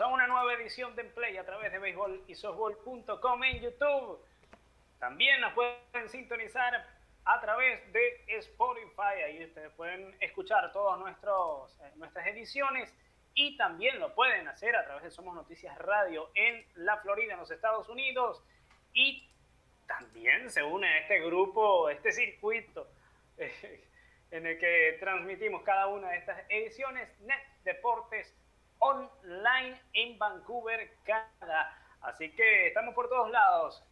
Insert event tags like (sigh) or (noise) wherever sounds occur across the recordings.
a una nueva edición de Play a través de béisbol y softball.com en YouTube. También nos pueden sintonizar a través de Spotify. Ahí ustedes pueden escuchar todas eh, nuestras ediciones y también lo pueden hacer a través de Somos Noticias Radio en la Florida, en los Estados Unidos. Y también se une a este grupo, este circuito eh, (laughs) en el que transmitimos cada una de estas ediciones, Net Deportes Online en Vancouver, Canadá. Así que estamos por todos lados.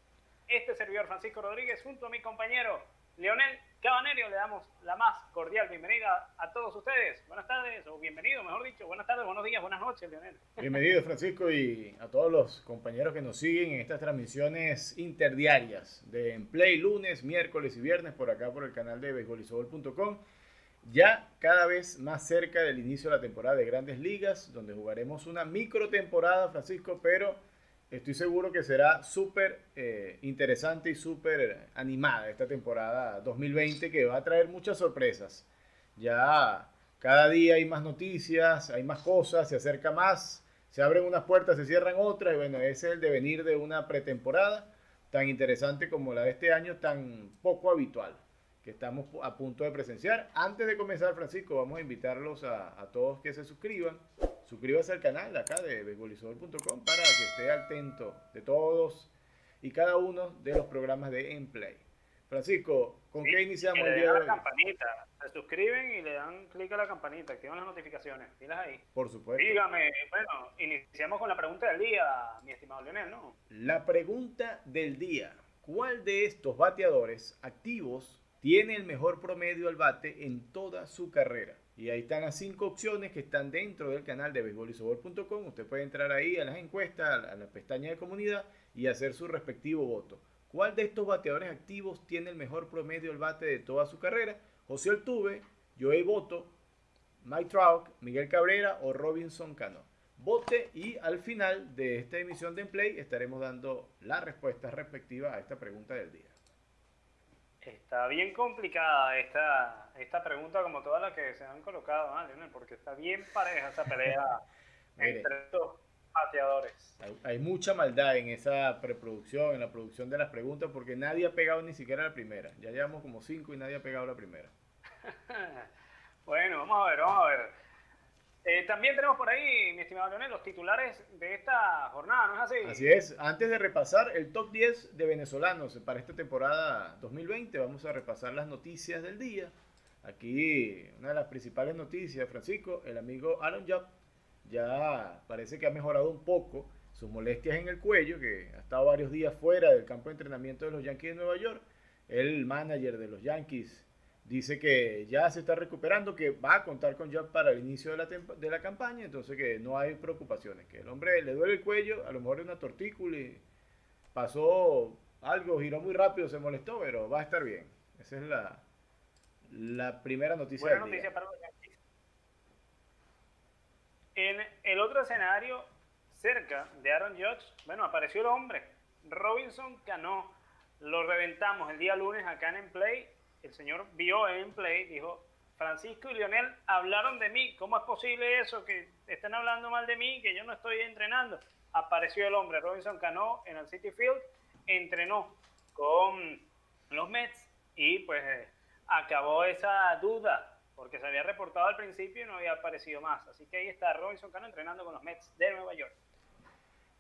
Este servidor Francisco Rodríguez junto a mi compañero Leonel Cabanero, le damos la más cordial bienvenida a todos ustedes. Buenas tardes, o bienvenido, mejor dicho. Buenas tardes, buenos días, buenas noches, Leonel. Bienvenido, Francisco, y a todos los compañeros que nos siguen en estas transmisiones interdiarias de Play lunes, miércoles y viernes por acá por el canal de beisbolisobol.com. Ya cada vez más cerca del inicio de la temporada de Grandes Ligas, donde jugaremos una micro temporada, Francisco, pero Estoy seguro que será súper eh, interesante y súper animada esta temporada 2020 que va a traer muchas sorpresas. Ya cada día hay más noticias, hay más cosas, se acerca más, se abren unas puertas, se cierran otras y bueno, es el devenir de una pretemporada tan interesante como la de este año, tan poco habitual que estamos a punto de presenciar. Antes de comenzar, Francisco, vamos a invitarlos a, a todos que se suscriban suscríbase al canal acá de beisbolizador.com para que esté atento de todos y cada uno de los programas de Enplay. Francisco, ¿con qué iniciamos el día de hoy? la campanita, se suscriben y le dan clic a la campanita, activan las notificaciones, filas ahí. Por supuesto. Dígame, bueno, iniciamos con la pregunta del día, mi estimado Leonel, ¿no? La pregunta del día, ¿cuál de estos bateadores activos tiene el mejor promedio al bate en toda su carrera? Y ahí están las cinco opciones que están dentro del canal de beisbolisobol.com. Usted puede entrar ahí a las encuestas, a la pestaña de comunidad y hacer su respectivo voto. ¿Cuál de estos bateadores activos tiene el mejor promedio del bate de toda su carrera? José Altuve, Joey Voto, Mike Trout, Miguel Cabrera o Robinson Cano. Vote y al final de esta emisión de Play estaremos dando la respuesta respectiva a esta pregunta del día. Está bien complicada esta, esta pregunta, como todas las que se han colocado, porque está bien pareja esa pelea (laughs) entre estos bateadores. Hay, mucha maldad en esa preproducción, en la producción de las preguntas, porque nadie ha pegado ni siquiera la primera. Ya llevamos como cinco y nadie ha pegado la primera. (laughs) bueno, vamos a ver, vamos a ver. Eh, también tenemos por ahí, mi estimado Leonel, los titulares de esta jornada, ¿no es así? Así es. Antes de repasar el top 10 de venezolanos para esta temporada 2020, vamos a repasar las noticias del día. Aquí una de las principales noticias, Francisco, el amigo Aaron Jupp ya parece que ha mejorado un poco sus molestias en el cuello, que ha estado varios días fuera del campo de entrenamiento de los Yankees de Nueva York. El manager de los Yankees dice que ya se está recuperando, que va a contar con Jack para el inicio de la, de la campaña, entonces que no hay preocupaciones, que el hombre le duele el cuello, a lo mejor es una tortícula y pasó algo, giró muy rápido, se molestó, pero va a estar bien. Esa es la, la primera noticia. Buena noticia para los En el otro escenario, cerca de Aaron Judge, bueno, apareció el hombre, Robinson Cano. Lo reventamos el día lunes acá en Play el señor vio en play, dijo, Francisco y Lionel hablaron de mí, ¿cómo es posible eso? Que estén hablando mal de mí, que yo no estoy entrenando. Apareció el hombre, Robinson Cano, en el City Field, entrenó con los Mets y pues acabó esa duda, porque se había reportado al principio y no había aparecido más. Así que ahí está Robinson Cano entrenando con los Mets de Nueva York.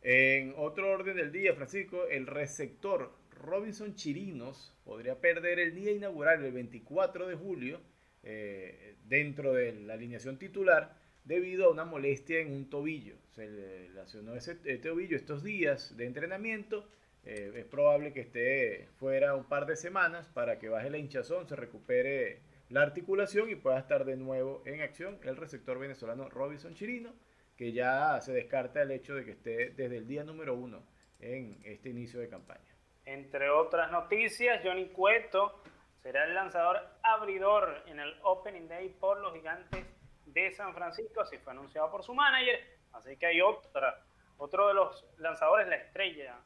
En otro orden del día, Francisco, el receptor Robinson Chirinos podría perder el día inaugural, el 24 de julio, eh, dentro de la alineación titular, debido a una molestia en un tobillo. Se le lesionó ese tobillo estos días de entrenamiento. Eh, es probable que esté fuera un par de semanas para que baje la hinchazón, se recupere la articulación y pueda estar de nuevo en acción el receptor venezolano Robinson Chirino, que ya se descarta el hecho de que esté desde el día número uno en este inicio de campaña. Entre otras noticias, Johnny Cueto será el lanzador abridor en el Opening Day por los gigantes de San Francisco, así fue anunciado por su manager. Así que hay otra, otro de los lanzadores, la estrella,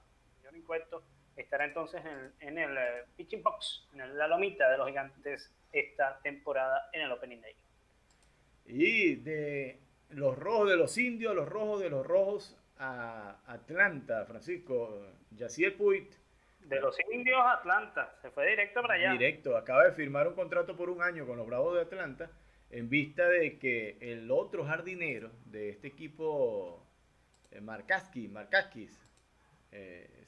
Johnny Cueto, estará entonces en, el eh, pitching box, en la lomita de los gigantes esta temporada en el Opening Day. Y de los rojos de los indios, los rojos de los rojos a Atlanta, Francisco. Yaciel Puit. De los indios Atlanta, se fue directo para allá. Directo, acaba de firmar un contrato por un año con los Bravos de Atlanta en vista de que el otro jardinero de este equipo, eh, Markaskis, Markaskis, eh,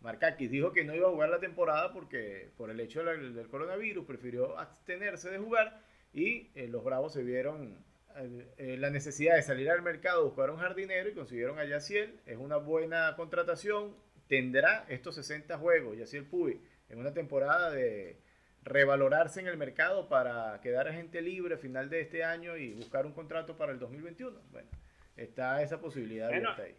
Markakis. dijo que no iba a jugar la temporada porque por el hecho del, coronavirus prefirió abstenerse de jugar y eh, los Bravos se vieron eh, la necesidad de salir al mercado, buscar un jardinero y consiguieron a Yaciel. Es una buena contratación. Tendrá estos 60 juegos, Yaciel Puy, en una temporada de revalorarse en el mercado para quedar a gente libre a final de este año y buscar un contrato para el 2021. Bueno, está esa posibilidad ahí.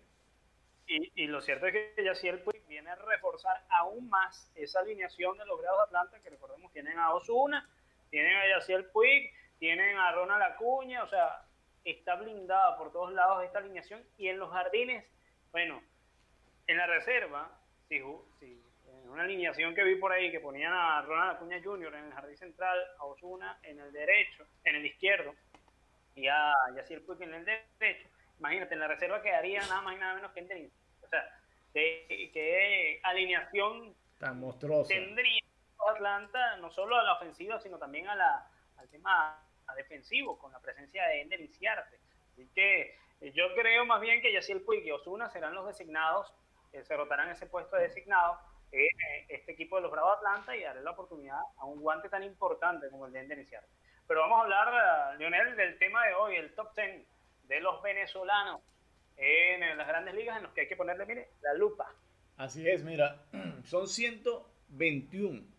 Y, lo cierto es que Yaciel Puig viene a reforzar aún más esa alineación de los grados de Atlanta, que recordemos tienen a Osuna, tienen a Yaciel Puig, tienen a Ronald Acuña, o sea, está blindada por todos lados esta alineación. Y en los jardines, bueno, en la reserva, si, en una alineación que vi por ahí que ponían a Ronald Acuña Jr. en el jardín central, a Osuna en el derecho, en el izquierdo, y a Yaciel Puig en el derecho, imagínate, en la reserva quedaría nada más y nada menos que en O sea, ¿qué, alineación tan monstruosa tendría Atlanta, no solo a la ofensiva, sino también a la, al tema defensivo con la presencia de Ender Ciarte. Así que eh, yo creo más bien que Yaciel Puig y Osuna serán los designados, se rotarán ese puesto de designado en eh, este equipo de los Bravos Atlanta y daré la oportunidad a un guante tan importante como el de Ciarte. Pero vamos a hablar, Leonel, del tema de hoy, el top 10 de los venezolanos en las grandes ligas en los que hay que ponerle, mire, la lupa. Así es, mira, (clears throat) son 121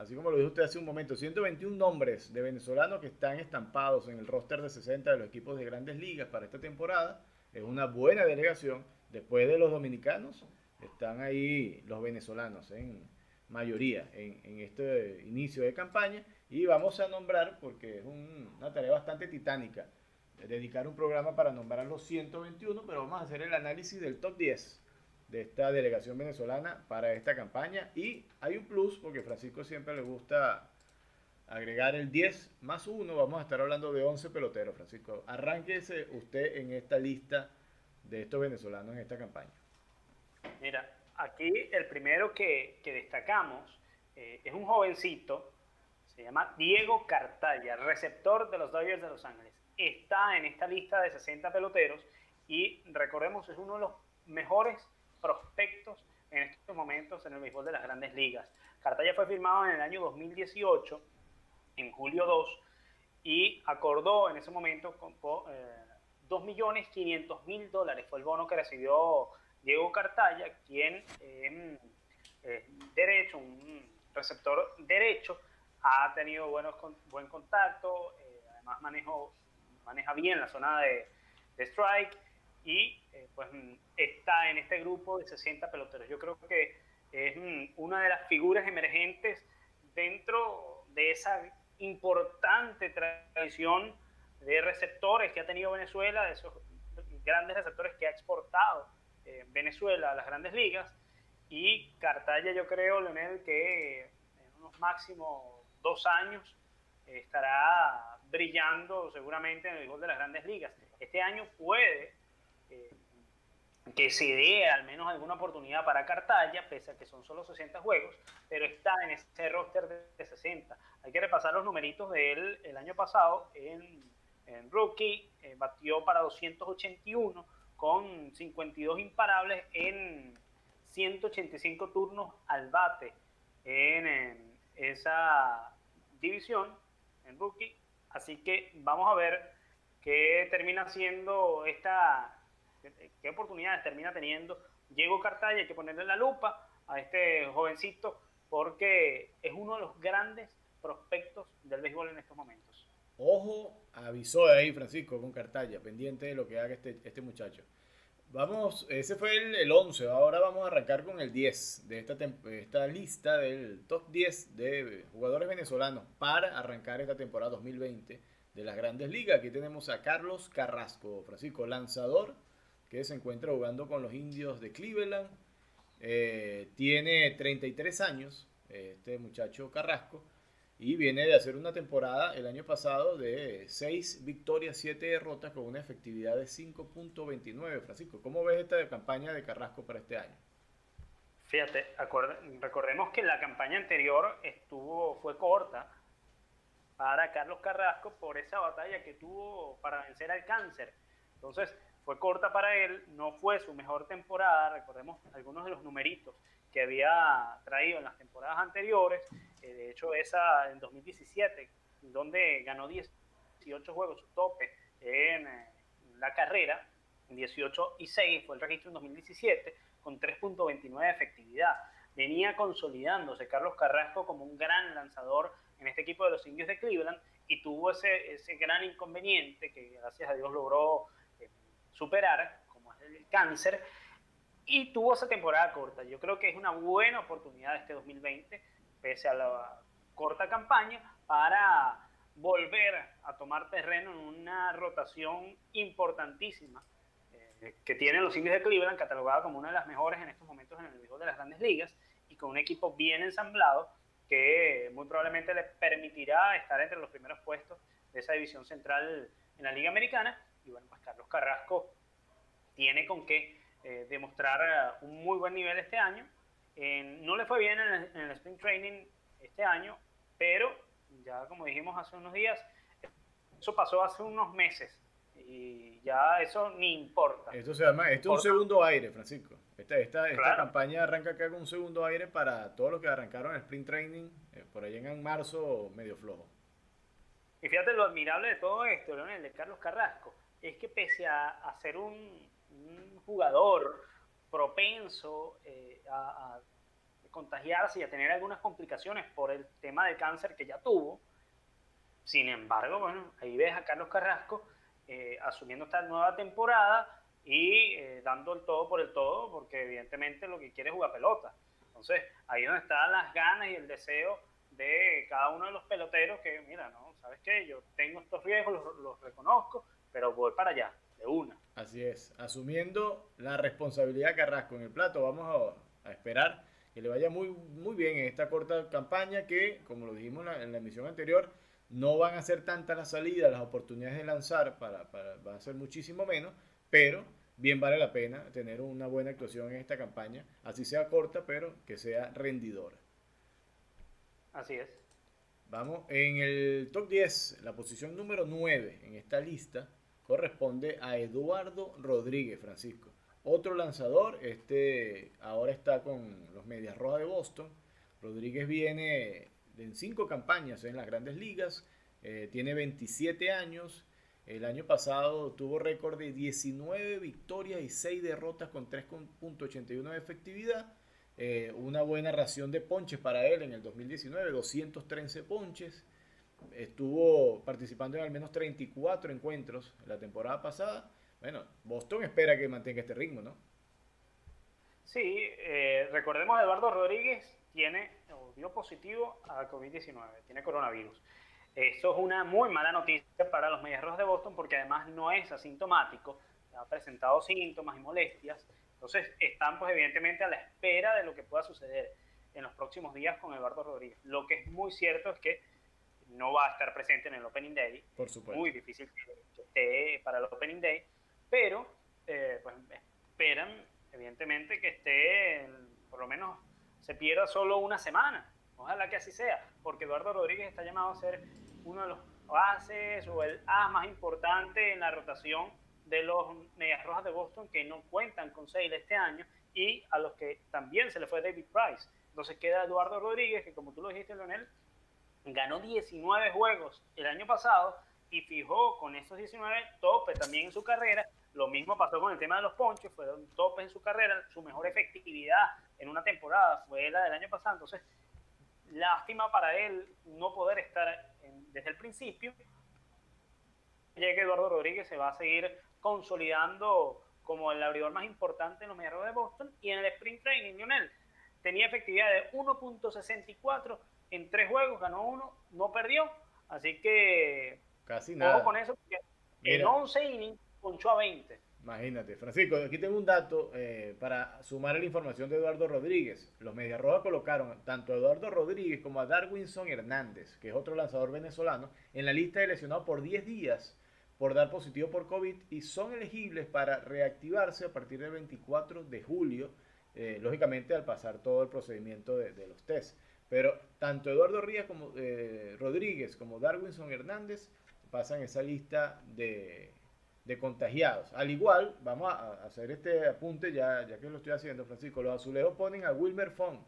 así como lo dijo usted hace un momento, 121 nombres de venezolanos que están estampados en el roster de 60 de los equipos de grandes ligas para esta temporada. Es una buena delegación. Después de los dominicanos, están ahí los venezolanos en mayoría en, este inicio de campaña. Y vamos a nombrar, porque es una tarea bastante titánica, dedicar un programa para nombrar los 121, pero vamos a hacer el análisis del top 10 de esta delegación venezolana para esta campaña. Y hay un plus, porque Francisco siempre le gusta agregar el 10 más 1. Vamos a estar hablando de 11 peloteros, Francisco. Arránquese usted en esta lista de estos venezolanos en esta campaña. Mira, aquí el primero que, destacamos eh, es un jovencito, se llama Diego Cartaya, receptor de los Dodgers de Los Ángeles. Está en esta lista de 60 peloteros y recordemos, es uno de los mejores prospectos en estos momentos en el béisbol de las grandes ligas. Cartaya fue firmado en el año 2018, en julio 2, y acordó en ese momento con eh, 2.500.000 dólares. Fue el bono que recibió Diego Cartaya, quien en derecho, un receptor derecho, ha tenido buenos, buen contacto, eh, además manejo, maneja bien la zona de, strike y eh, pues está en este grupo de 60 peloteros. Yo creo que es una de las figuras emergentes dentro de esa importante tradición de receptores que ha tenido Venezuela, de esos grandes receptores que ha exportado eh, Venezuela a las grandes ligas. Y Cartaya, yo creo, Leonel, que en unos máximos dos años estará brillando seguramente en el gol de las grandes ligas. Este año puede que se dé al menos alguna oportunidad para Cartaya, pese a que son solo 60 juegos, pero está en ese roster de 60. Hay que repasar los numeritos de él el año pasado en, rookie, eh, batió para 281 con 52 imparables en 185 turnos al bate en, esa división, en rookie. Así que vamos a ver qué termina siendo esta qué oportunidades termina teniendo Diego Cartaya, hay que ponerle la lupa a este jovencito porque es uno de los grandes prospectos del béisbol en estos momentos. Ojo, avisó ahí Francisco con Cartaya, pendiente de lo que haga este, este muchacho. Vamos, ese fue el, 11, ahora vamos a arrancar con el 10 de esta, esta lista del top 10 de jugadores venezolanos para arrancar esta temporada 2020 de las grandes ligas. Aquí tenemos a Carlos Carrasco, Francisco, lanzador que se encuentra jugando con los indios de Cleveland. Eh, tiene 33 años, este muchacho Carrasco. Y viene de hacer una temporada el año pasado de 6 victorias, 7 derrotas con una efectividad de 5.29. Francisco, ¿cómo ves esta campaña de Carrasco para este año? Fíjate, recordemos que la campaña anterior estuvo, fue corta para Carlos Carrasco por esa batalla que tuvo para vencer al cáncer. Entonces, fue corta para él, no fue su mejor temporada, recordemos algunos de los numeritos que había traído en las temporadas anteriores, de hecho esa en 2017, donde ganó 18 juegos, su tope en, eh, la carrera, en 18 y 6 fue el registro en 2017, con 3.29 de efectividad. Venía consolidándose Carlos Carrasco como un gran lanzador en este equipo de los indios de Cleveland y tuvo ese, ese gran inconveniente que gracias a Dios logró eh, superar, como es el cáncer, y tuvo esa temporada corta. Yo creo que es una buena oportunidad este 2020, pese a la corta campaña, para volver a tomar terreno en una rotación importantísima eh, que tienen los indios de Cleveland, catalogada como una de las mejores en estos momentos en el béisbol de las grandes ligas, y con un equipo bien ensamblado que muy probablemente le permitirá estar entre los primeros puestos de esa división central en la Liga Americana. Y bueno, pues Carlos Carrasco tiene con qué eh, demostrar un muy buen nivel este año. No le fue bien en el, en el, Spring Training este año, pero ya como dijimos hace unos días, eso pasó hace unos meses y ya eso ni importa. Esto se llama, esto es un segundo aire, Francisco. Esta, esta, esta campaña arranca acá con un segundo aire para todos los que arrancaron el Spring Training eh, por ahí en marzo medio flojo. Y fíjate lo admirable de todo esto, Leonel, de Carlos Carrasco, es que pese a, a ser un, un jugador propenso eh, a, contagiarse y a tener algunas complicaciones por el tema del cáncer que ya tuvo. Sin embargo, bueno, ahí ves a Carlos Carrasco eh, asumiendo esta nueva temporada y eh, dando el todo por el todo, porque evidentemente lo que quiere es jugar pelota. Entonces, ahí es donde están las ganas y el deseo de cada uno de los peloteros que, mira, no, ¿sabes qué? Yo tengo estos riesgos, los, los reconozco, pero voy para allá, de una. Así es, asumiendo la responsabilidad Carrasco en el plato, vamos a, esperar que le vaya muy, muy bien en esta corta campaña que, como lo dijimos en la, emisión anterior, no van a ser tantas las salidas, las oportunidades de lanzar para, para, van a ser muchísimo menos, pero bien vale la pena tener una buena actuación en esta campaña, así sea corta, pero que sea rendidora. Así es. Vamos, en el top 10, la posición número 9 en esta lista corresponde a Eduardo Rodríguez Francisco. Otro lanzador, este ahora está con los Medias Rojas de Boston. Rodríguez viene en cinco campañas en las grandes ligas, eh, tiene 27 años. El año pasado tuvo récord de 19 victorias y 6 derrotas con 3.81 de efectividad. Eh, una buena ración de ponches para él en el 2019, 213 ponches estuvo participando en al menos 34 encuentros la temporada pasada. Bueno, Boston espera que mantenga este ritmo, ¿no? Sí, eh, recordemos Eduardo Rodríguez tiene dio positivo a COVID-19, tiene coronavirus. Eso es una muy mala noticia para los Medias de Boston porque además no es asintomático, ha presentado síntomas y molestias. Entonces están pues evidentemente a la espera de lo que pueda suceder en los próximos días con Eduardo Rodríguez. Lo que es muy cierto es que no va a estar presente en el Opening Day. Por supuesto. Muy difícil que, esté para el Opening Day, pero eh, pues esperan, evidentemente, que esté, por lo menos, se pierda solo una semana. Ojalá que así sea, porque Eduardo Rodríguez está llamado a ser uno de los bases o el as más importante en la rotación de los Medias Rojas de Boston que no cuentan con Sale este año y a los que también se le fue David Price. Entonces queda Eduardo Rodríguez, que como tú lo dijiste, Leonel, ganó 19 juegos el año pasado y fijó con esos 19 topes también en su carrera. Lo mismo pasó con el tema de los ponches, fueron topes en su carrera. Su mejor efectividad en una temporada fue la del año pasado. Entonces, lástima para él no poder estar desde el principio. Ya que Eduardo Rodríguez se va a seguir consolidando como el abridor más importante en los Mediarros de Boston y en el Sprint Training, Lionel tenía efectividad de 1.64 en tres juegos, ganó uno, no perdió. Así que casi nada. con eso, en 11 innings ponchó a 20. Imagínate, Francisco, aquí tengo un dato eh, para sumar a la información de Eduardo Rodríguez. Los Medias Rojas colocaron tanto a Eduardo Rodríguez como a Darwinson Hernández, que es otro lanzador venezolano, en la lista de lesionados por 10 días por dar positivo por COVID y son elegibles para reactivarse a partir del 24 de julio, eh, lógicamente al pasar todo el procedimiento de, los test. Pero tanto Eduardo Rías como, eh, Rodríguez como Darwinson Hernández pasan esa lista de, de contagiados. Al igual, vamos a hacer este apunte ya, ya que lo estoy haciendo, Francisco. Los azulejos ponen a Wilmer Fong,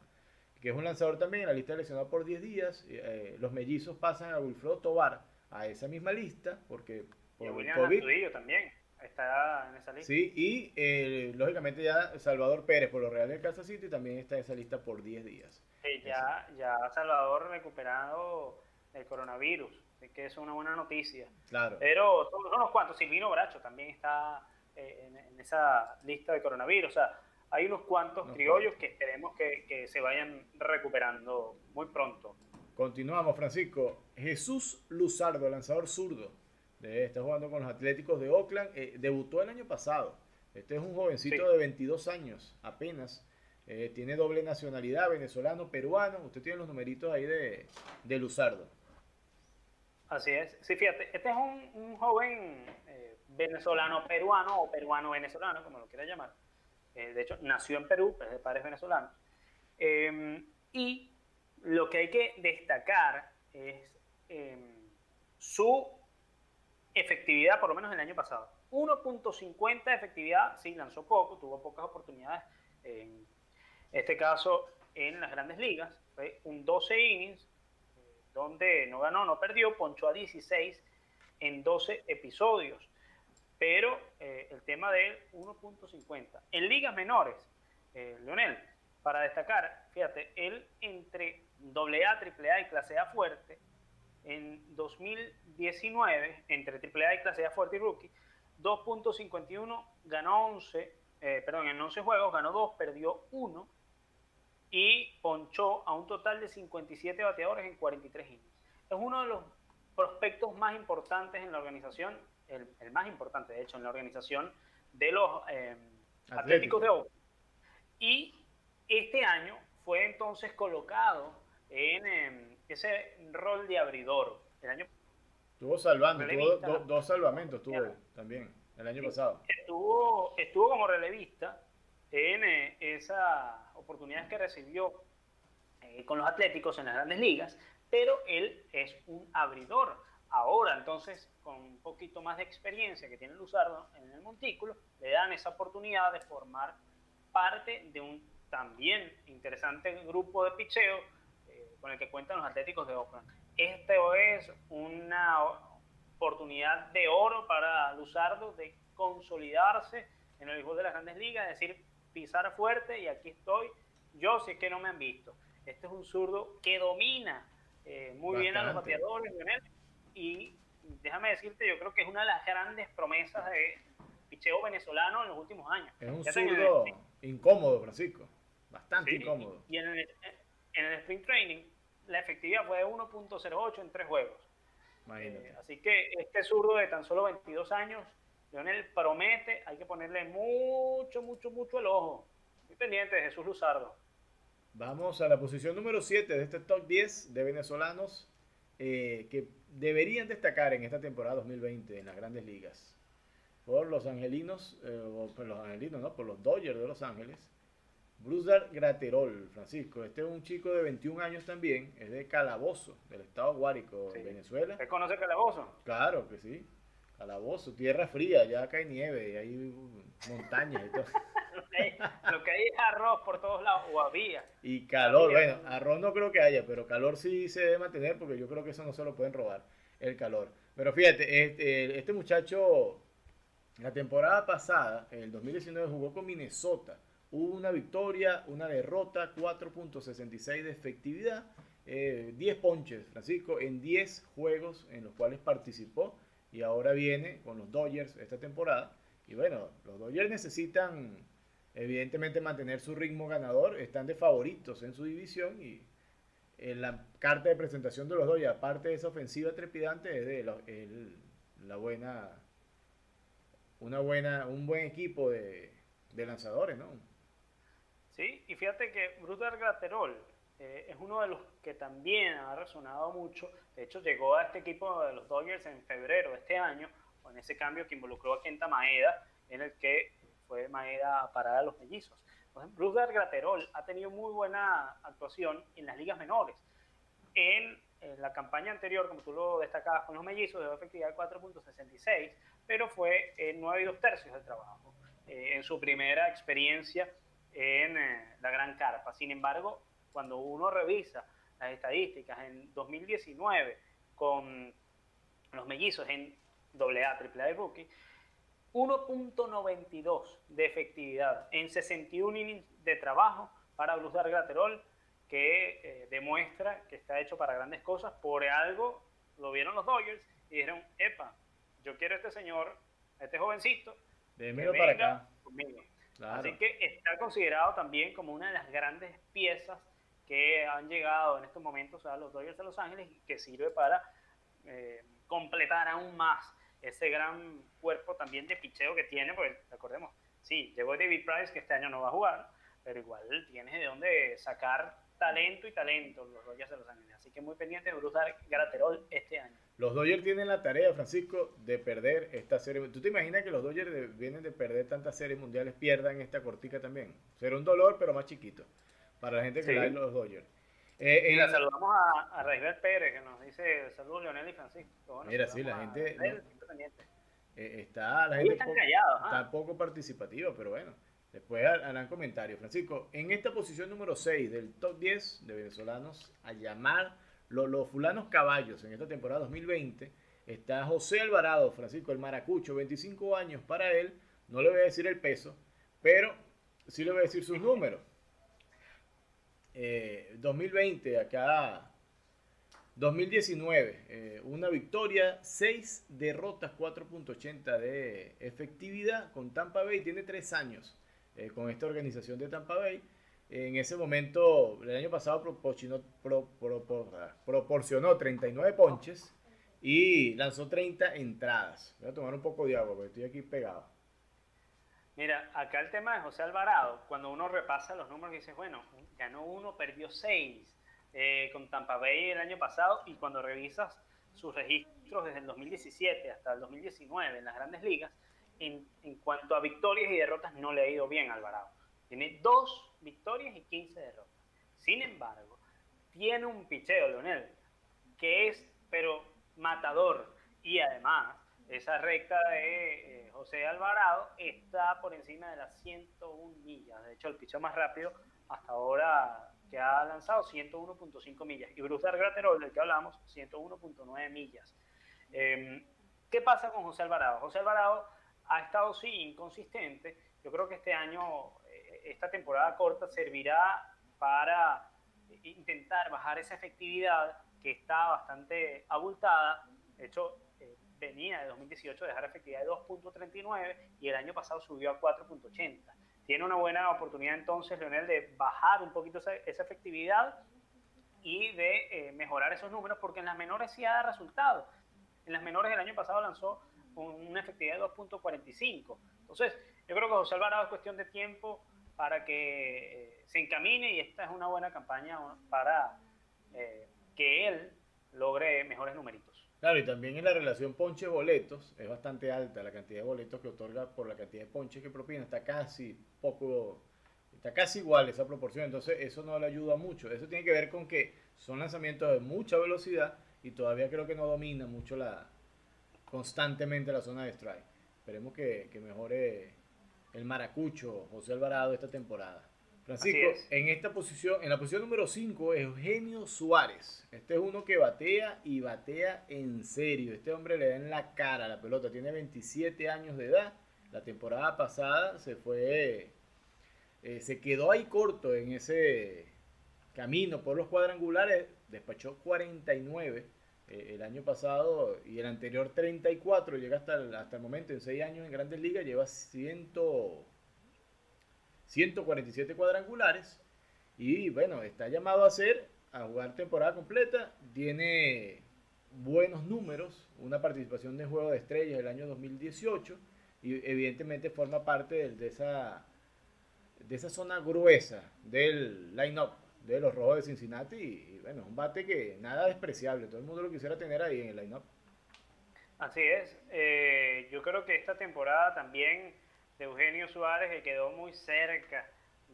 que es un lanzador también en la lista de lesionados por 10 días. Eh, los mellizos pasan a Wilfredo Tobar a esa misma lista, porque por y William COVID. también está en esa lista. Sí, y eh, lógicamente ya Salvador Pérez por los Reales de Kansas City también está en esa lista por 10 días. Ya, ya Salvador recuperado del coronavirus que es una buena noticia. Claro. Pero son unos cuantos. Silvino Bracho también está eh, en, esa lista de coronavirus. O sea, hay unos cuantos criollos que esperemos que, que, se vayan recuperando muy pronto. Continuamos, Francisco. Jesús Luzardo, lanzador zurdo, de, está jugando con los Atléticos de Oakland. Eh, debutó el año pasado. Este es un jovencito de 22 años apenas. Eh, tiene doble nacionalidad, venezolano, peruano. Usted tiene los numeritos ahí de, de Luzardo. Así es. Sí, fíjate, este es un, joven eh, venezolano-peruano o peruano-venezolano, como lo quiera llamar. Eh, de hecho, nació en Perú, es de padres venezolanos. Em, y lo que hay que destacar es em, su efectividad, por lo menos el año pasado. 1.50 de efectividad, sí, lanzó poco, tuvo pocas oportunidades. En este caso, en las grandes ligas, fue un 12 innings, donde no ganó, no perdió, ponchó a 16 en 12 episodios. Pero eh, el tema de 1.50. En ligas menores, eh, Leonel, para destacar, fíjate, él entre AA, AAA y clase A fuerte, en 2019, entre AAA y clase A fuerte y rookie, 2.51, ganó 11, eh, perdón, en 11 juegos ganó 2, perdió 1 y ponchó a un total de 57 bateadores en 43 innings. Es uno de los prospectos más importantes en la organización, el, más importante de hecho en la organización de los eh, Atléticos de Oakland. Y este año fue entonces colocado en em, ese rol de abridor. El año Estuvo salvando, tuvo dos salvamentos tuvo también el año pasado. Estuvo, estuvo como relevista en eh, esas oportunidades que recibió eh, con los Atléticos en las grandes ligas, pero él es un abridor. Ahora, entonces, con un poquito más de experiencia que tiene Luzardo en el montículo, le dan esa oportunidad de formar parte de un también interesante grupo de picheo eh, con el que cuentan los Atléticos de Oakland. Este es una oportunidad de oro para Luzardo de consolidarse en el béisbol de las grandes ligas, es decir, pisar fuerte y aquí estoy. Yo sé que no me han visto. Este es un zurdo que domina eh, muy bien a los bateadores, y déjame decirte, yo creo que es una de las grandes promesas de picheo venezolano en los últimos años. Es un zurdo incómodo, Francisco. Bastante incómodo. Y, en, el, en el sprint training, la efectividad fue de 1.08 en tres juegos. Eh, así que este zurdo de tan solo 22 años Leonel promete, hay que ponerle mucho, mucho, mucho el ojo. Estoy pendiente de Jesús Luzardo. Vamos a la posición número 7 de este top 10 de venezolanos eh, que deberían destacar en esta temporada 2020 en las grandes ligas. Por los angelinos, eh, o por los angelinos, ¿no? Por los Dodgers de Los Ángeles. Brusdar Graterol, Francisco. Este es un chico de 21 años también, es de Calabozo, del estado Guárico, de Venezuela. ¿Usted conoce Calabozo? Claro que sí. Calabozo, tierra fría, ya cae nieve y hay montañas y todo. (laughs) lo, que hay, es arroz por todos lados, o había. Y calor, bueno, arroz no creo que haya, pero calor sí se debe mantener porque yo creo que eso no se lo pueden robar, el calor. Pero fíjate, este, este muchacho, la temporada pasada, en el 2019, jugó con Minnesota. Hubo una victoria, una derrota, 4.66 de efectividad, 10 eh, ponches, Francisco, en 10 juegos en los cuales participó y ahora viene con los Dodgers esta temporada. Y bueno, los Dodgers necesitan evidentemente mantener su ritmo ganador, están de favoritos en su división y en la carta de presentación de los Dodgers, aparte de esa ofensiva trepidante, es de la, buena una buena, un buen equipo de, de lanzadores, ¿no? Sí, y fíjate que Bruder Graterol eh, es uno de los que también ha resonado mucho. De hecho, llegó a este equipo de los Dodgers en febrero de este año, con ese cambio que involucró a Kenta Maeda, en el que fue Maeda a parar a los mellizos. Entonces, Bruder Graterol ha tenido muy buena actuación en las ligas menores. En, la campaña anterior, como tú lo destacabas con los mellizos, de efectividad de 4.66, pero fue en 9 y 2 tercios de trabajo. Eh, en su primera experiencia en eh, la Gran Carpa. Sin embargo, cuando uno revisa las estadísticas en 2019 con los mellizos en AA, AAA Rookie, 1.92 de efectividad en 61 innings de trabajo para Blusar Graterol, que eh, demuestra que está hecho para grandes cosas. Por algo lo vieron los Dodgers y dijeron, epa, yo quiero a este señor, a este jovencito, Démelo para acá. Conmigo. Así que está considerado también como una de las grandes piezas que han llegado en estos momentos a los Dodgers de Los Ángeles y que sirve para eh, completar aún más ese gran cuerpo también de picheo que tiene, pues recordemos, sí, llegó David Price que este año no va a jugar, pero igual tienes de dónde sacar talento y talento los Dodgers de Los Ángeles. Así que muy pendiente de Bruce Garaterol este año. Los Dodgers tienen la tarea, Francisco, de perder esta serie. ¿Tú te imaginas que los Dodgers vienen de perder tantas series mundiales, pierdan esta cortica también? Será un dolor, pero más chiquito, para la gente que sí. los Dodgers. Eh, Mira, saludamos a, a Pérez, que nos dice saludos Leonel y Francisco. Mira, sí, la gente... Eh, está, la gente poco, callados, ¿ah? está poco participativa, pero bueno. Después harán comentarios. Francisco, en esta posición número 6 del top 10 de venezolanos a llamar los, fulanos caballos en esta temporada 2020 está José Alvarado, Francisco el Maracucho, 25 años para él. No le voy a decir el peso, pero sí le voy a decir sus (laughs) números. 2020, eh, acá 2019, eh, una victoria, 6 derrotas, 4.80 de efectividad con Tampa Bay. Tiene 3 años eh, con esta organización de Tampa Bay. En ese momento, el año pasado proporcionó, proporcionó 39 ponches y lanzó 30 entradas. Voy a tomar un poco de agua porque estoy aquí pegado. Mira, acá el tema de José Alvarado, cuando uno repasa los números, dice, bueno, ganó uno, perdió seis eh, con Tampa Bay el año pasado y cuando revisas sus registros desde el 2017 hasta el 2019 en las grandes ligas, en, en cuanto a victorias y derrotas no le ha ido bien a Alvarado. Tiene dos victorias y 15 derrotas. Sin embargo, tiene un picheo, Leonel, que es, pero matador. Y además, esa recta de eh, José Alvarado está por encima de las 101 millas. De hecho, el picheo más rápido hasta ahora que ha lanzado 101.5 millas. Y Bruce Graterol, del que hablamos, 101.9 millas. Em, ¿Qué pasa con José Alvarado? José Alvarado ha estado, sí, inconsistente. Yo creo que este año esta temporada corta servirá para intentar bajar esa efectividad que está bastante abultada. De hecho, eh, venía de 2018 de dejar efectividad de 2.39 y el año pasado subió a 4.80. Tiene una buena oportunidad entonces, Leonel, de bajar un poquito esa, efectividad y de eh, mejorar esos números, porque en las menores sí ha dado resultados. En las menores del año pasado lanzó una efectividad de 2.45. Entonces, yo creo que José Alvarado es cuestión de tiempo para que eh, se encamine y esta es una buena campaña para eh, que él logre mejores numeritos. Claro, y también en la relación ponche-boletos es bastante alta la cantidad de boletos que otorga por la cantidad de ponches que propina, está casi poco, está casi igual esa proporción, entonces eso no le ayuda mucho. Eso tiene que ver con que son lanzamientos de mucha velocidad y todavía creo que no domina mucho la constantemente la zona de strike. Esperemos que, que mejore el maracucho José Alvarado esta temporada. Francisco, en esta posición, en la posición número 5, Eugenio Suárez. Este es uno que batea y batea en serio. Este hombre le da en la cara a la pelota. Tiene 27 años de edad. La temporada pasada se fue, eh, se quedó ahí corto en ese camino por los cuadrangulares. Despachó 49 eh, el año pasado y el anterior 34, llega hasta el, hasta el momento en 6 años en Grandes Ligas, lleva 100, 147 cuadrangulares y bueno, está llamado a hacer, a jugar temporada completa, tiene buenos números, una participación de Juego de Estrellas el año 2018, y evidentemente forma parte de, esa, de esa zona gruesa del line-up de los Rojos de Cincinnati y, bueno, un bate que nada despreciable, todo el mundo lo quisiera tener ahí en el line-up. Así es, eh, yo creo que esta temporada también de Eugenio Suárez que quedó muy cerca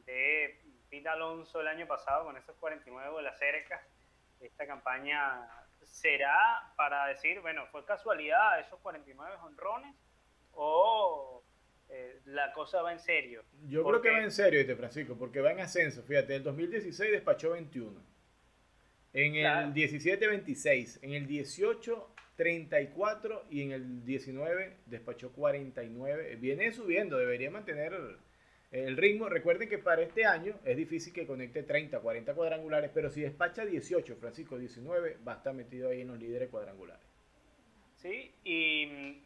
de Pete Alonso el año pasado con esos 49 de la cerca, esta campaña será para decir, bueno, fue casualidad esos 49 honrones o eh, la cosa va en serio. Yo creo que va en serio, este Francisco, porque va en ascenso. Fíjate, el 2016 despachó 21. En el 17, 26. En el 18, 34. Y en el 19, despachó 49. Viene subiendo, debería mantener el ritmo. Recuerden que para este año es difícil que conecte 30, 40 cuadrangulares. Pero si despacha 18, Francisco 19, va a estar metido ahí en los líderes cuadrangulares. Sí, y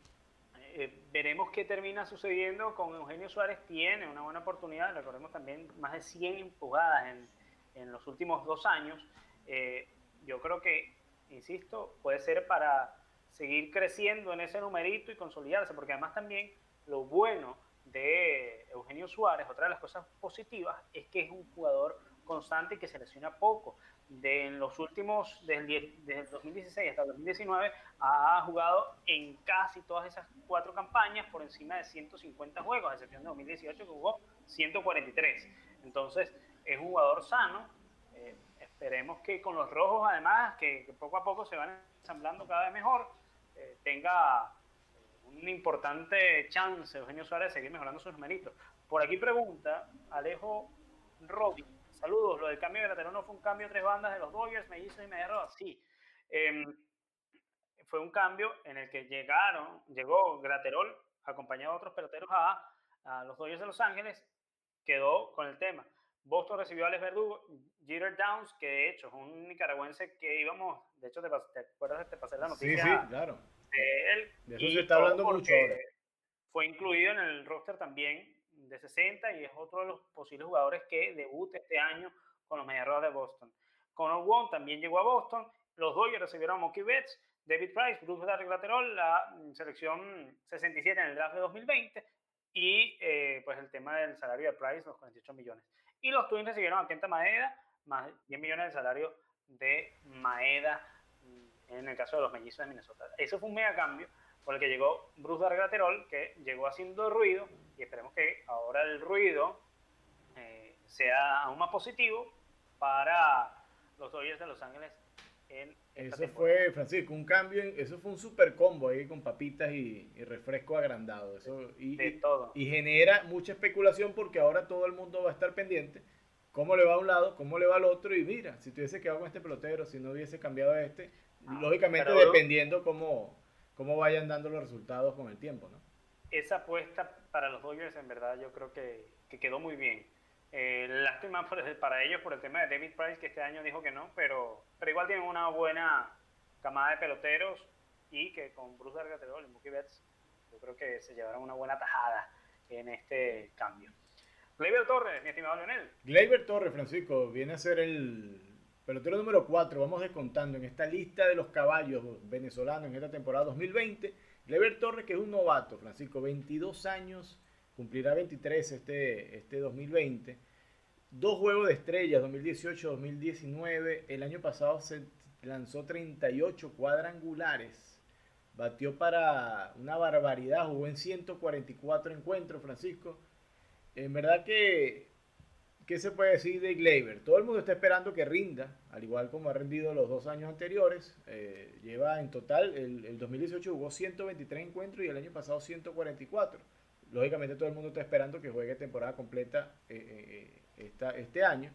eh, veremos qué termina sucediendo con Eugenio Suárez. Tiene una buena oportunidad, recordemos también más de 100 empujadas en, en los últimos dos años. Eh, yo creo que, insisto, puede ser para seguir creciendo en ese numerito y consolidarse, porque además también lo bueno de Eugenio Suárez, otra de las cosas positivas, es que es un jugador constante y que se lesiona poco de en los últimos, desde el, desde el 2016 hasta el 2019, ha jugado en casi todas esas cuatro campañas por encima de 150 juegos, a excepción de 2018 que jugó 143. Entonces, es un jugador sano. Eh, esperemos que con los rojos, además, que, poco a poco se van ensamblando cada vez mejor, eh, tenga un importante chance Eugenio Suárez de seguir mejorando sus numeritos. Por aquí pregunta Alejo Robin Saludos, lo del cambio de Graterol no fue un cambio de tres bandas de los Dodgers, me hizo y me derrotó. Sí, em, fue un cambio en el que llegaron, llegó Graterol acompañado de otros peloteros a, a los Dodgers de Los Ángeles, quedó con el tema. Boston recibió a Alex Verdugo, Jeter Downs, que de hecho es un nicaragüense que íbamos, de hecho te, te acuerdas, te pasé la noticia. Sí, sí, claro. De él. De eso se está hablando mucho ahora. Fue incluido en el roster también de 60 y es otro de los posibles jugadores que debute este año con los Mediarrojas de Boston. Conor Wong también llegó a Boston. Los Dodgers recibieron a Mookie Betts, David Price, Bruce Laterol, la selección 67 en el draft de 2020 y eh, pues el tema del salario de Price, los 48 millones. Y los Twins recibieron a Kenta Maeda, más 10 millones de salario de Maeda mm, en el caso de los mellizos de Minnesota. Eso fue un mega cambio por el que llegó Bruce Darryl que llegó haciendo ruido y esperemos que ahora el ruido eh, sea aún más positivo para los Dodgers de Los Ángeles en esta Eso fue, Francisco, un cambio, eso fue un super combo ahí con papitas y, refresco agrandado. Eso, y, de todo. Y, genera mucha especulación porque ahora todo el mundo va a estar pendiente cómo le va a un lado, cómo le va al otro y mira, si tuviese quedado con este pelotero, si no hubiese cambiado a este, ah, lógicamente dependiendo cómo, cómo vayan dando los resultados con el tiempo, ¿no? esa apuesta para los Dodgers en verdad yo creo que, que quedó muy bien. Eh, lástima (laughs) para ellos por el tema de David Price, que este año dijo que no, pero, pero igual tienen una buena camada de peloteros y que con Bruce Dargaterol y Mookie Betts yo creo que se llevaron una buena tajada en este cambio. Gleyber Torres, mi estimado Leonel. Gleyber Torres, Francisco, viene a ser el pelotero número 4, vamos descontando en esta lista de los caballos venezolanos en esta temporada 2020 Lever Torres, que es un novato, Francisco, 22 años, cumplirá 23 este, este 2020. Dos juegos de estrellas, 2018-2019. El año pasado se lanzó 38 cuadrangulares. Batió para una barbaridad, jugó en 144 encuentros, Francisco. En verdad que ¿qué se puede decir de Gleyber? Todo el mundo está esperando que rinda, al igual como ha rendido los dos años anteriores. Eh, lleva en total, el, 2018 jugó 123 encuentros y el año pasado 144. Lógicamente todo el mundo está esperando que juegue temporada completa eh, eh, este año.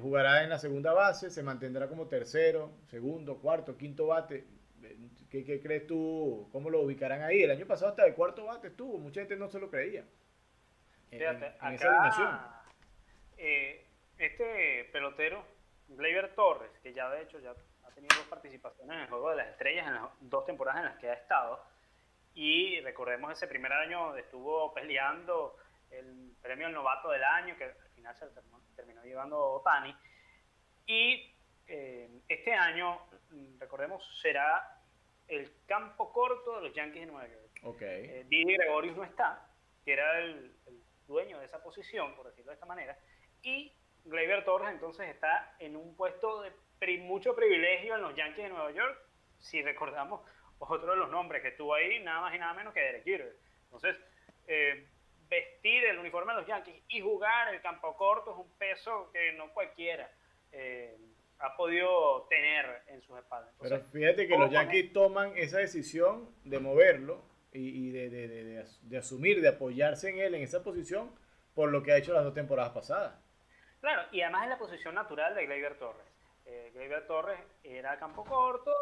jugará en la segunda base, se mantendrá como tercero, segundo, cuarto, quinto bate. ¿Qué, crees tú? ¿Cómo lo ubicarán ahí? El año pasado hasta de cuarto bate estuvo, mucha gente no se lo creía. Fíjate, en, esa alineación eh, este pelotero, Gleyber Torres, que ya de hecho ya ha tenido dos participaciones en el Juego de las Estrellas en las dos temporadas en las que ha estado, y recordemos ese primer año estuvo peleando el premio al novato del año, que al final se terminó, llevando Otani, y eh, este año, recordemos, será el campo corto de los Yankees de Nueva York. Okay. Eh, Didi Gregorius no está, que era el, dueño de esa posición, por decirlo de esta manera, y Gleyber Torres entonces está en un puesto de mucho privilegio en los Yankees de Nueva York, si recordamos otro de los nombres que estuvo ahí, nada más y nada menos que Derek Jeter. Entonces, eh, vestir el uniforme de los Yankees y jugar el campo corto es un peso que no cualquiera eh, ha podido tener en sus espaldas. Pero fíjate que los Yankees toman esa decisión de moverlo y, de, de, asumir, de apoyarse en él en esa posición por lo que ha hecho las dos temporadas pasadas. Claro, y además es la posición natural de Gleyber Torres. Eh, Gleyber Torres era campo corto,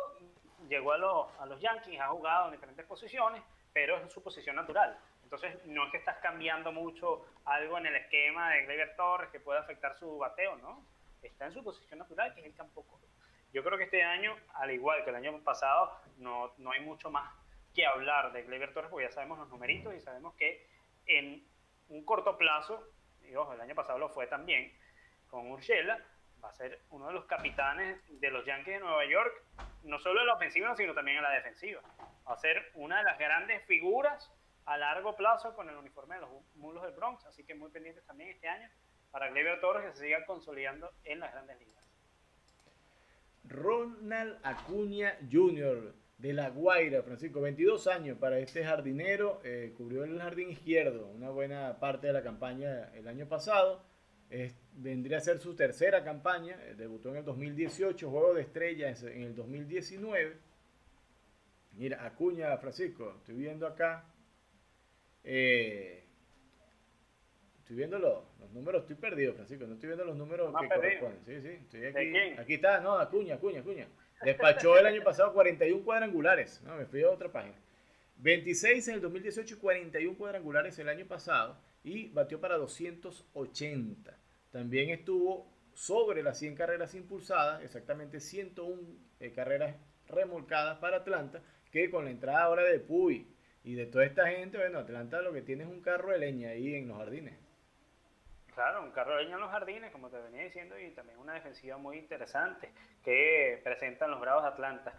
llegó a los, a los Yankees, ha jugado en diferentes posiciones, pero es su posición natural. Entonces, no es que estás cambiando mucho algo en el esquema de Gleyber Torres que pueda afectar su bateo, ¿no? Está en su posición natural, que es el campo corto. Yo creo que este año, al igual que el año pasado, no, no hay mucho más que hablar de Gleyber Torres, porque ya sabemos los numeritos y sabemos que en un corto plazo, y ojo, el año pasado lo fue también, con Urshela, va a ser uno de los capitanes de los Yankees de Nueva York, no solo en la ofensiva, sino también en la defensiva. Va a ser una de las grandes figuras a largo plazo con el uniforme de los mulos del Bronx, así que muy pendientes también este año para Gleyber Torres que se siga consolidando en las grandes ligas. Ronald Acuña Jr. de La Guaira, Francisco, 22 años para este jardinero, eh, cubrió el jardín izquierdo una buena parte de la campaña el año pasado vendría a ser su tercera campaña, eh, debutó en el 2018, Juego de Estrellas en el 2019. Mira, Acuña, Francisco, estoy viendo acá. Eh, estoy viendo los, números, estoy perdido, Francisco, no estoy viendo los números que corresponden. Sí, sí, estoy aquí. Aquí está, no, Acuña, Acuña, Acuña. Despachó el año pasado 41 cuadrangulares. No, me fui a otra página. 26 en el 2018 y 41 cuadrangulares el año pasado y batió para 280. También estuvo sobre las 100 carreras impulsadas, exactamente 101 eh, carreras remolcadas para Atlanta, que con la entrada ahora de Puy y de toda esta gente, bueno, Atlanta lo que tiene es un carro de leña ahí en los jardines. Claro, un carro de leña en los jardines, como te venía diciendo, y también una defensiva muy interesante que presentan los Bravos de Atlanta.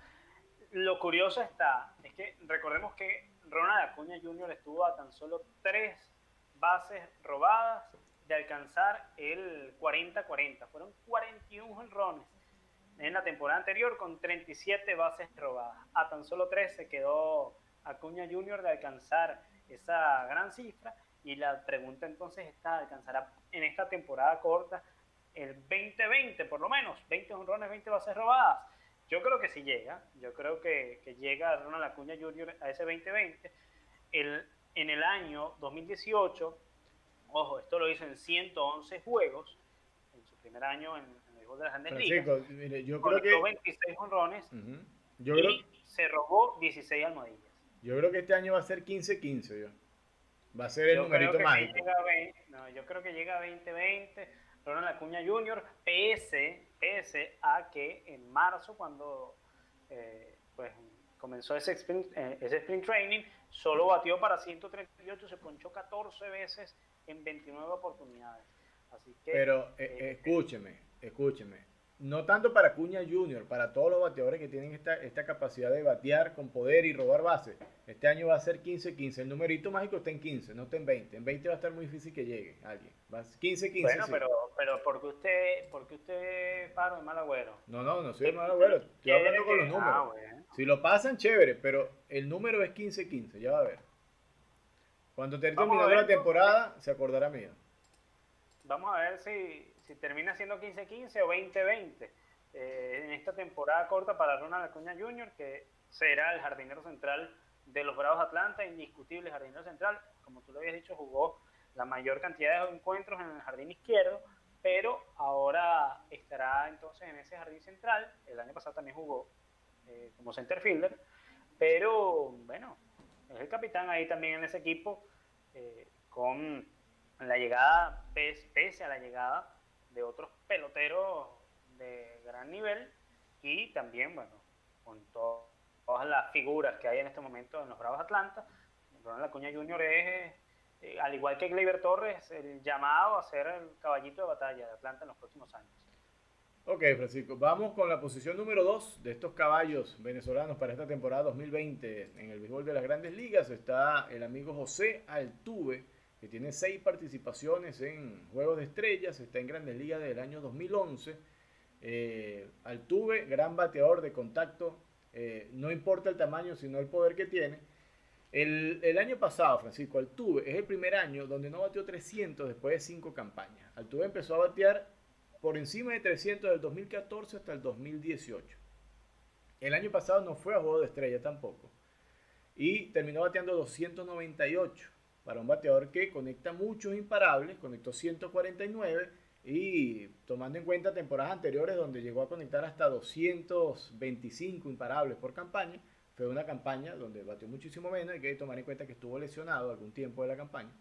Lo curioso está, es que recordemos que Ronald Acuña Jr. estuvo a tan solo tres bases robadas de alcanzar el 40-40. Fueron 41 honrones en la temporada anterior con 37 bases robadas. A tan solo 3 se quedó Acuña Junior de alcanzar esa gran cifra y la pregunta entonces está, ¿alcanzará en esta temporada corta el 20-20 por lo menos? 20 honrones, 20 bases robadas. Yo creo que sí llega, yo creo que, que llega Ronald Acuña Junior a ese 20-20. El en el año 2018, ojo, esto lo hizo en 111 juegos, en su primer año en, el béisbol de las Grandes Ligas. Mire, yo creo que... 26 honrones y se robó 16 almohadillas. Yo creo que este año va a ser 15-15, yo. Va a ser el numerito mágico. no, yo creo que llega a 20-20. Ronald Acuña Jr., pese, pese a que en marzo, cuando eh, pues, comenzó ese sprint, eh, ese sprint training, Solo batió para 138, se ponchó 14 veces en 29 oportunidades. Así que, Pero eh, eh, escúcheme, escúcheme. No tanto para Cuña Junior, para todos los bateadores que tienen esta, esta capacidad de batear con poder y robar bases. Este año va a ser 15-15. El numerito mágico está en 15, no está en 20. En 20 va a estar muy difícil que llegue alguien. 15-15. Bueno, pero, pero porque usted, porque usted paro de mal agüero. No, no, no soy de mal agüero. Estoy hablando con los números. Ah, si lo pasan, chévere, pero el número es 15-15, ya va a ver. Cuando termine la temporada, se acordará mío. Vamos a ver si, si termina siendo 15-15 o 20-20 eh, en esta temporada corta para Ronald Acuña Jr., que será el jardinero central de los Bravos Atlanta, indiscutible jardinero central. Como tú lo habías dicho, jugó la mayor cantidad de encuentros en el jardín izquierdo, pero ahora estará entonces en ese jardín central. El año pasado también jugó eh, como center fielder, pero bueno, es el capitán ahí también en ese equipo, eh, con la llegada, pese, a la llegada de otros peloteros de gran nivel y también, bueno, con todas las figuras que hay en este momento en los Bravos Atlanta, Ronald Acuña Jr. es, eh, al igual que Gleyber Torres, el llamado a ser el caballito de batalla de Atlanta en los próximos años. Ok, Francisco, vamos con la posición número 2 de estos caballos venezolanos para esta temporada 2020 en el béisbol de las grandes ligas. Está el amigo José Altuve, que tiene seis participaciones en Juegos de Estrellas, está en grandes ligas desde el año 2011. Eh, Altuve, gran bateador de contacto, eh, no importa el tamaño, sino el poder que tiene. El, el, año pasado, Francisco Altuve es el primer año donde no bateó 300 después de cinco campañas. Altuve empezó a batear por encima de 300 del 2014 hasta el 2018. El año pasado no fue a juego de estrella tampoco. Y terminó bateando 298 para un bateador que conecta muchos imparables, conectó 149 y tomando en cuenta temporadas anteriores donde llegó a conectar hasta 225 imparables por campaña, fue una campaña donde batió muchísimo menos, hay que tomar en cuenta que estuvo lesionado algún tiempo de la campaña,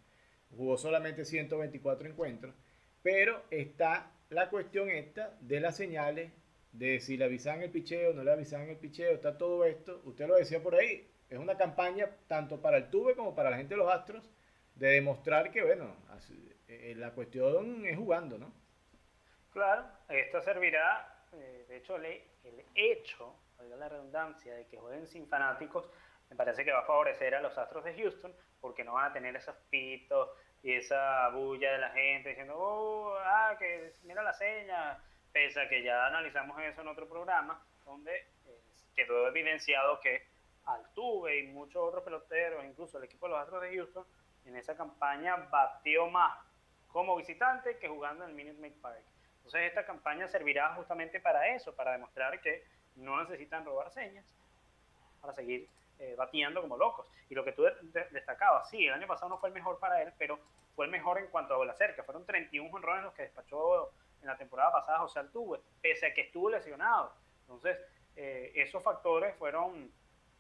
jugó solamente 124 encuentros, pero está la cuestión esta de las señales, de si le avisan el picheo, no le avisan el picheo, está todo esto, usted lo decía por ahí, es una campaña tanto para el Tuve como para la gente de los Astros de demostrar que, bueno, eh, la cuestión es jugando, ¿no? Claro, esto servirá, eh, de hecho, el, el hecho, la redundancia, de que jueguen sin fanáticos, me parece que va a favorecer a los Astros de Houston, porque no van a tener esos pitos, y esa bulla de la gente diciendo, oh, ah, que mira la seña, pese a que ya analizamos eso en otro programa, donde eh, quedó evidenciado que Altuve y muchos otros peloteros, incluso el equipo de los Astros de Houston, en esa campaña batió más como visitante que jugando en el Minute Maid Park. Entonces esta campaña servirá justamente para eso, para demostrar que no necesitan robar señas para seguir eh, batiendo como locos. Y lo que tú destacabas, sí, el año pasado no fue el mejor para él, pero fue el mejor en cuanto a la cerca. Fueron 31 honrones los que despachó en la temporada pasada José Altuve, pese a que estuvo lesionado. Entonces, eh, esos factores fueron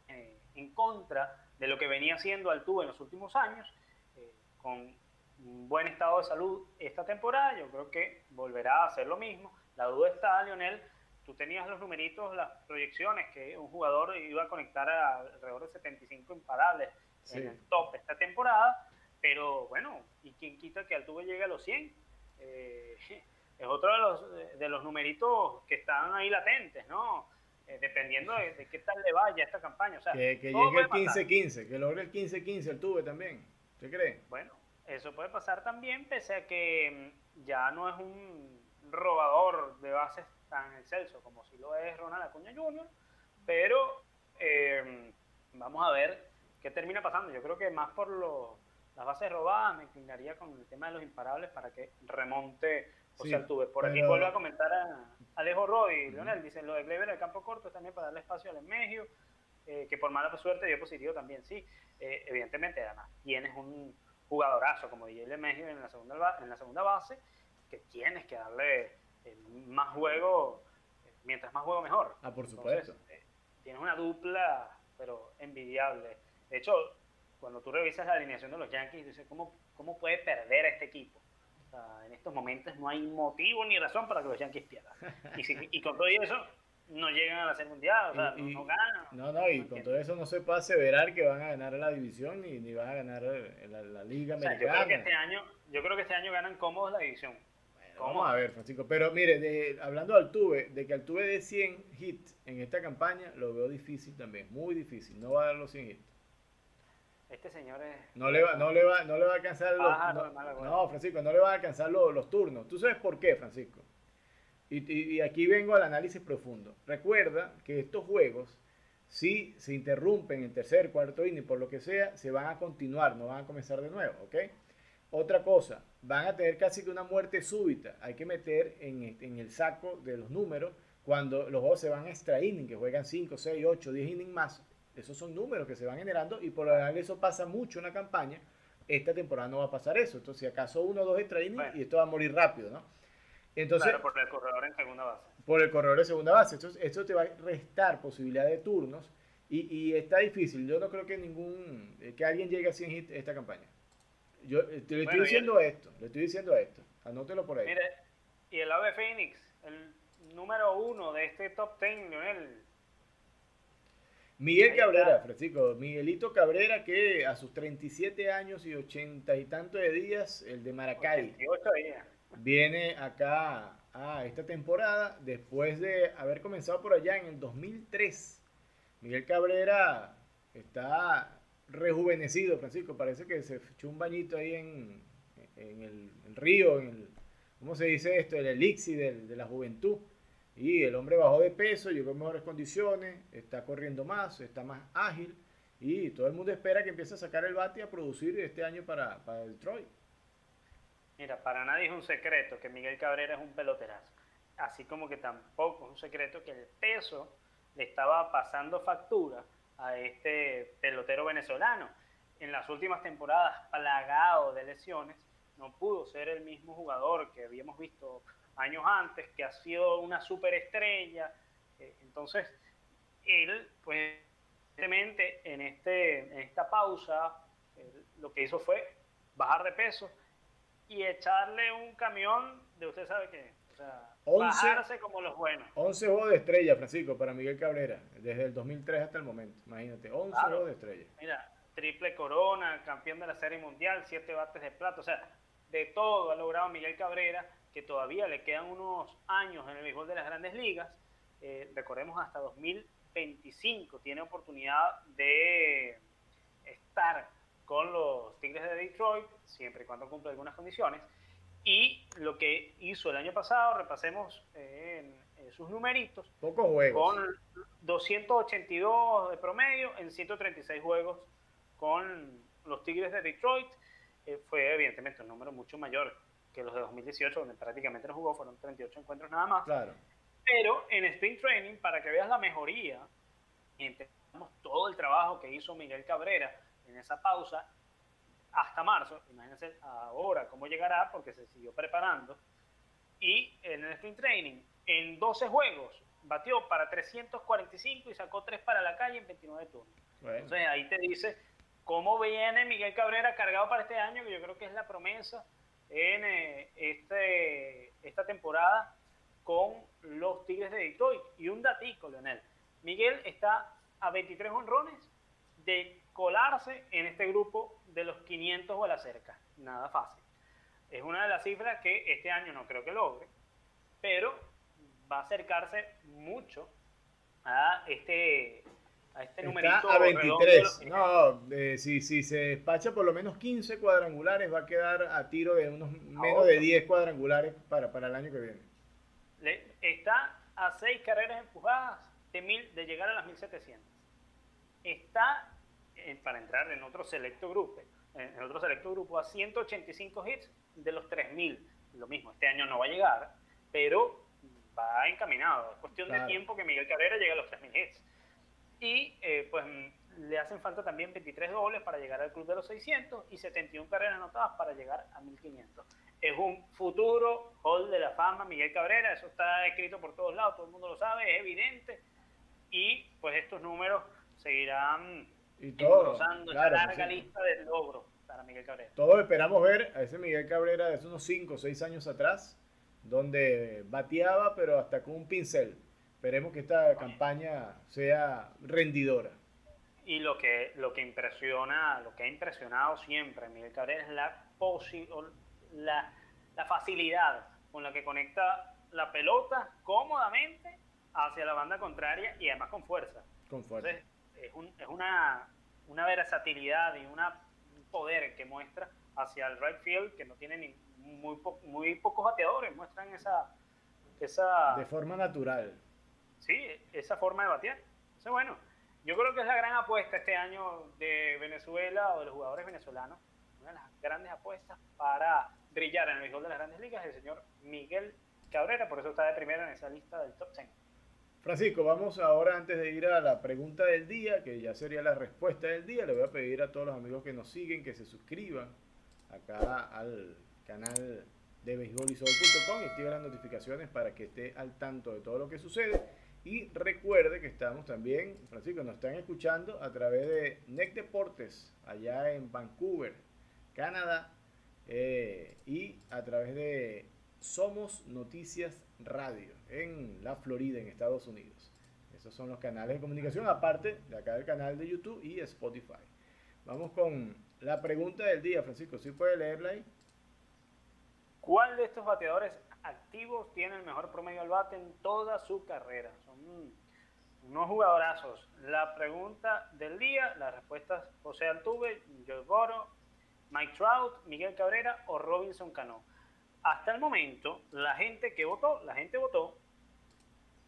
eh, en contra de lo que venía haciendo Altuve en los últimos años, con un buen estado de salud esta temporada. Yo creo que volverá a hacer lo mismo. La duda está, Lionel, tú tenías los numeritos, las proyecciones, que un jugador iba a conectar a alrededor de 75 imparables en el top esta temporada, pero bueno, ¿y quién quita que Altuve llegue a los 100? Eh, (laughs) es otro de los, de los numeritos que están ahí latentes, ¿no? Eh, dependiendo de, qué tal le vaya esta campaña. O sea, que, que llegue el 15-15, que logre el 15-15 Altuve también, ¿se cree? Bueno, eso puede pasar también, pese a que mm, ya no es un robador de bases tan excelso como si lo es Ronald Acuña Jr., pero eh, vamos a ver qué termina pasando. Yo creo que más por las bases robadas me inclinaría con el tema de los imparables para que remonte José sea, Altuve. Por aquí vuelvo a comentar a Alejo Rodi, Leonel, dice lo de Gleyber en el campo corto es también para darle espacio al Enmegio, eh, que por mala suerte dio positivo también, sí. Eh, evidentemente, además, tienes un jugadorazo como DJ Lemegio en la segunda en la segunda base, que tienes que darle más juego, mientras más juego mejor. Ah, por supuesto. Eh, tienes una dupla, pero envidiable. De hecho, cuando tú revisas la alineación de los Yankees, dices, ¿cómo, cómo puede perder a este equipo? en estos momentos no hay motivo ni razón para que los Yankees pierdan. Y, con todo eso, no llegan a la Serie Mundial, o sea, no, ganan. No, no, y con todo eso no se puede aseverar que van a ganar la división ni, ni van a ganar la, Liga Americana. yo, creo que este año, yo creo que este año ganan cómodos la división. Vamos a ver, Francisco. Pero mire, de, hablando de Altuve, de que Altuve de 100 hits en esta campaña, lo veo difícil también, muy difícil. No va a dar los 100 hits. Este señor es... No le va, no le va, no le va a alcanzar los... no, Francisco, no le va a alcanzar los, turnos. ¿Tú sabes por qué, Francisco? Y, y, aquí vengo al análisis profundo. Recuerda que estos juegos, si se interrumpen en tercer, cuarto inning, por lo que sea, se van a continuar, no van a comenzar de nuevo, ¿ok? Otra cosa, van a tener casi que una muerte súbita. Hay que meter en, en el saco de los números cuando los juegos se van a extra inning, que juegan 5, 6, 8, 10 innings más. Esos son números que se van generando y por lo general eso pasa mucho en la campaña. Esta temporada no va a pasar eso. Entonces, si acaso uno o dos extra innings y esto va a morir rápido, ¿no? Entonces, claro, por el corredor en segunda base. Por el corredor en segunda base. Entonces, esto te va a restar posibilidad de turnos y, y está difícil. Yo no creo que ningún que alguien llegue a 100 hits esta campaña. Yo eh, le estoy diciendo esto, le estoy diciendo esto. Anótelo por ahí. Mire, y el ave Phoenix, el número uno de este top 10, Lionel. Miguel Cabrera, Francisco, Miguelito Cabrera, que a sus 37 años y 80 y tantos de días, el de Maracay, días. Viene acá a esta temporada después de haber comenzado por allá en el 2003. Miguel Cabrera está rejuvenecido, Francisco. Parece que se echó un bañito ahí en, el, río, en el, ¿cómo se dice esto? El elixir de, la juventud. Y el hombre bajó de peso, llegó en mejores condiciones, está corriendo más, está más ágil. Y todo el mundo espera que empiece a sacar el bate a producir este año para, para Detroit. Mira, para nadie es un secreto que Miguel Cabrera es un peloterazo. Así como que tampoco es un secreto que el peso le estaba pasando factura a este pelotero venezolano. En las últimas temporadas, plagado de lesiones, no pudo ser el mismo jugador que habíamos visto años antes, que ha sido una superestrella. Eh, entonces, él, pues, evidentemente, en, este, en esta pausa, lo que hizo fue bajar de peso y echarle un camión de usted sabe qué. O sea, 11, bajarse como los buenos. 11 juegos de estrella, Francisco, para Miguel Cabrera, desde el 2003 hasta el momento. Imagínate, 11 juegos de estrella. Mira, triple corona, campeón de la Serie Mundial, 7 bates de plata. O sea, de todo ha logrado Miguel Cabrera, que todavía le quedan unos años en el béisbol de las grandes ligas. Eh, recordemos hasta 2025 tiene oportunidad de estar con los Tigres de Detroit, siempre y cuando cumpla algunas condiciones. Y lo que hizo el año pasado, repasemos eh, en, sus numeritos. Pocos juegos. Con 282 de promedio en 136 juegos con los Tigres de Detroit. Eh, fue evidentemente un número mucho mayor que los de 2018, donde prácticamente no jugó, fueron 38 encuentros nada más. Claro. Pero en Spring Training, para que veas la mejoría, entendamos todo el trabajo que hizo Miguel Cabrera en esa pausa hasta marzo, imagínense ahora cómo llegará porque se siguió preparando, y en el sprint training, en 12 juegos, batió para 345 y sacó 3 para la calle en 29 turnos. Entonces ahí te dice cómo viene Miguel Cabrera cargado para este año, que yo creo que es la promesa en eh, este, esta temporada con los Tigres de Detroit. Y un datico, Leonel. Miguel está a 23 honrones de colarse en este grupo de los 500 o a la cerca. Nada fácil. Es una de las cifras que este año no creo que logre, pero va a acercarse mucho a este a este numerito a 23. No, si, si se despacha por lo menos 15 cuadrangulares, va a quedar a tiro de unos menos de 10 cuadrangulares para, para el año que viene. está a 6 carreras empujadas de, mil, de llegar a las 1700. Está para entrar en otro selecto grupo, en otro selecto grupo a 185 hits de los 3000. Lo mismo, este año no va a llegar, pero va encaminado. Es cuestión de tiempo que Miguel Cabrera llegue a los 3000 hits. Y eh, pues le hacen falta también 23 dobles para llegar al club de los 600 y 71 carreras anotadas para llegar a 1500. Es un futuro hall de la fama Miguel Cabrera, eso está escrito por todos lados, todo el mundo lo sabe, es evidente. Y pues estos números seguirán y todo, larga lista de logros para Miguel Cabrera. Todos esperamos ver a ese Miguel Cabrera de hace unos 5 o 6 años atrás, donde bateaba, pero hasta con un pincel. Esperemos que esta campaña sea rendidora. Y lo que, lo que impresiona, lo que ha impresionado siempre Miguel Cabrera es la, la, la facilidad con la que conecta la pelota cómodamente hacia la banda contraria y además con fuerza. Con fuerza es, un, es una, una, versatilidad y una, un poder que muestra hacia el right field que no tiene ni muy, muy pocos bateadores, muestran esa, esa... De forma natural. Sí, esa forma de batear. Entonces, bueno, yo creo que es la gran apuesta este año de Venezuela o de los jugadores venezolanos. Una de las grandes apuestas para brillar en el béisbol de las grandes ligas es el señor Miguel Cabrera, por eso está de primero en esa lista del top 10. Francisco, vamos ahora antes de ir a la pregunta del día, que ya sería la respuesta del día, le voy a pedir a todos los amigos que nos siguen que se suscriban acá al canal de beisbolisol.com y activen las notificaciones para que esté al tanto de todo lo que sucede. Y recuerde que estamos también, Francisco, nos están escuchando a través de NEC Deportes, allá en Vancouver, Canadá, eh, y a través de Somos Noticias Radio en la Florida, en Estados Unidos. Esos son los canales de comunicación, aparte de acá del canal de YouTube y Spotify. Vamos con la pregunta del día, Francisco. ¿Sí puede leerla ahí? ¿Cuál de estos bateadores activos tiene el mejor promedio al bate en toda su carrera. Son unos jugadorazos. La pregunta del día, las respuestas José Altuve, Joe Boro, Mike Trout, Miguel Cabrera o Robinson Cano. Hasta el momento, la gente que votó, la gente votó,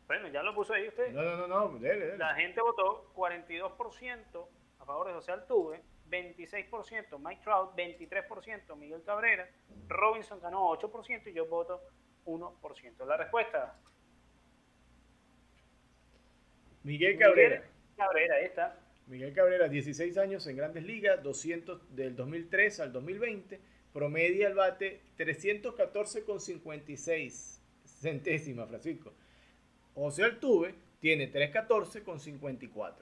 bueno, ya lo puso ahí usted. No, no, no, no, dele, dele. La gente votó 42% a favor de José Altuve, 26% Mike Trout, 23% Miguel Cabrera, Robinson ganó 8% y yo voto 1%. La respuesta. Miguel Cabrera. Miguel Cabrera, ahí está. Miguel Cabrera, 16 años en Grandes Ligas, 200 del 2003 al 2020, promedia al bate 314,56 centésimas, Francisco. José Altuve tiene 314,54.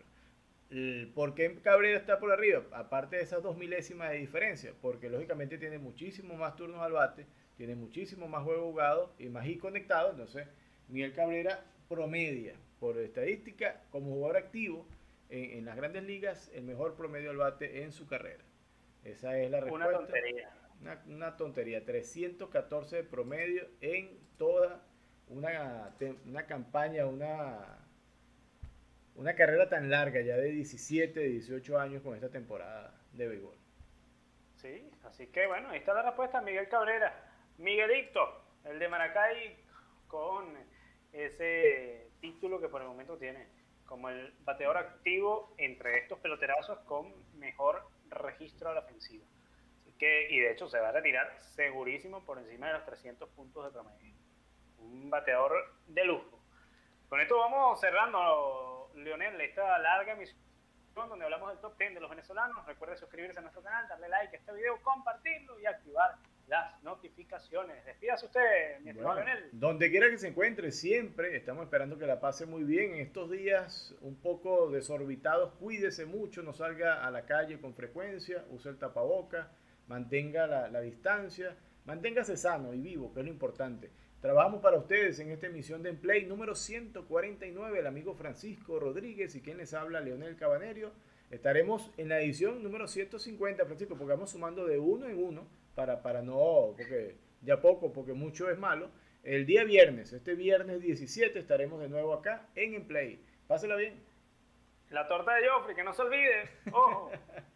¿Por qué Cabrera está por arriba? Aparte de esas dos milésimas de diferencia, porque lógicamente tiene muchísimo más turnos al bate, tiene muchísimo más juego jugado y más y conectado. Entonces, Miguel Cabrera promedia por estadística como jugador activo en, las grandes ligas el mejor promedio al bate en su carrera. Esa es la respuesta. Una tontería. Una, tontería. 314 de promedio en toda una, una campaña, una una carrera tan larga, ya de 17, 18 años con esta temporada de béisbol. Sí, así que bueno, ahí está la respuesta, Miguel Cabrera. Miguelito, el de Maracay, con ese título que por el momento tiene como el bateador activo entre estos peloterazos con mejor registro a la ofensiva. Que, y de hecho se va a retirar segurísimo por encima de los 300 puntos de promedio. Un bateador de lujo. Con esto vamos cerrando Leonel, esta larga emisión donde hablamos del top 10 de los venezolanos. Recuerde suscribirse a nuestro canal, darle like a este video, compartirlo y activar las notificaciones. Despídase usted, mi estimado Leonel. Donde quiera que se encuentre, siempre estamos esperando que la pase muy bien. En estos días un poco desorbitados, cuídese mucho, no salga a la calle con frecuencia, use el tapaboca, mantenga la, la distancia, manténgase sano y vivo, que es lo importante. Trabajamos para ustedes en esta emisión de Emplay número 149, el amigo Francisco Rodríguez y quien les habla, Leonel Cabanerio. Estaremos en la edición número 150, Francisco, porque vamos sumando de uno en uno para, para no, porque ya poco, porque mucho es malo. El día viernes, este viernes 17, estaremos de nuevo acá en Emplay. Pásela bien. La torta de Joffrey, que no se olvide. Ojo. (laughs)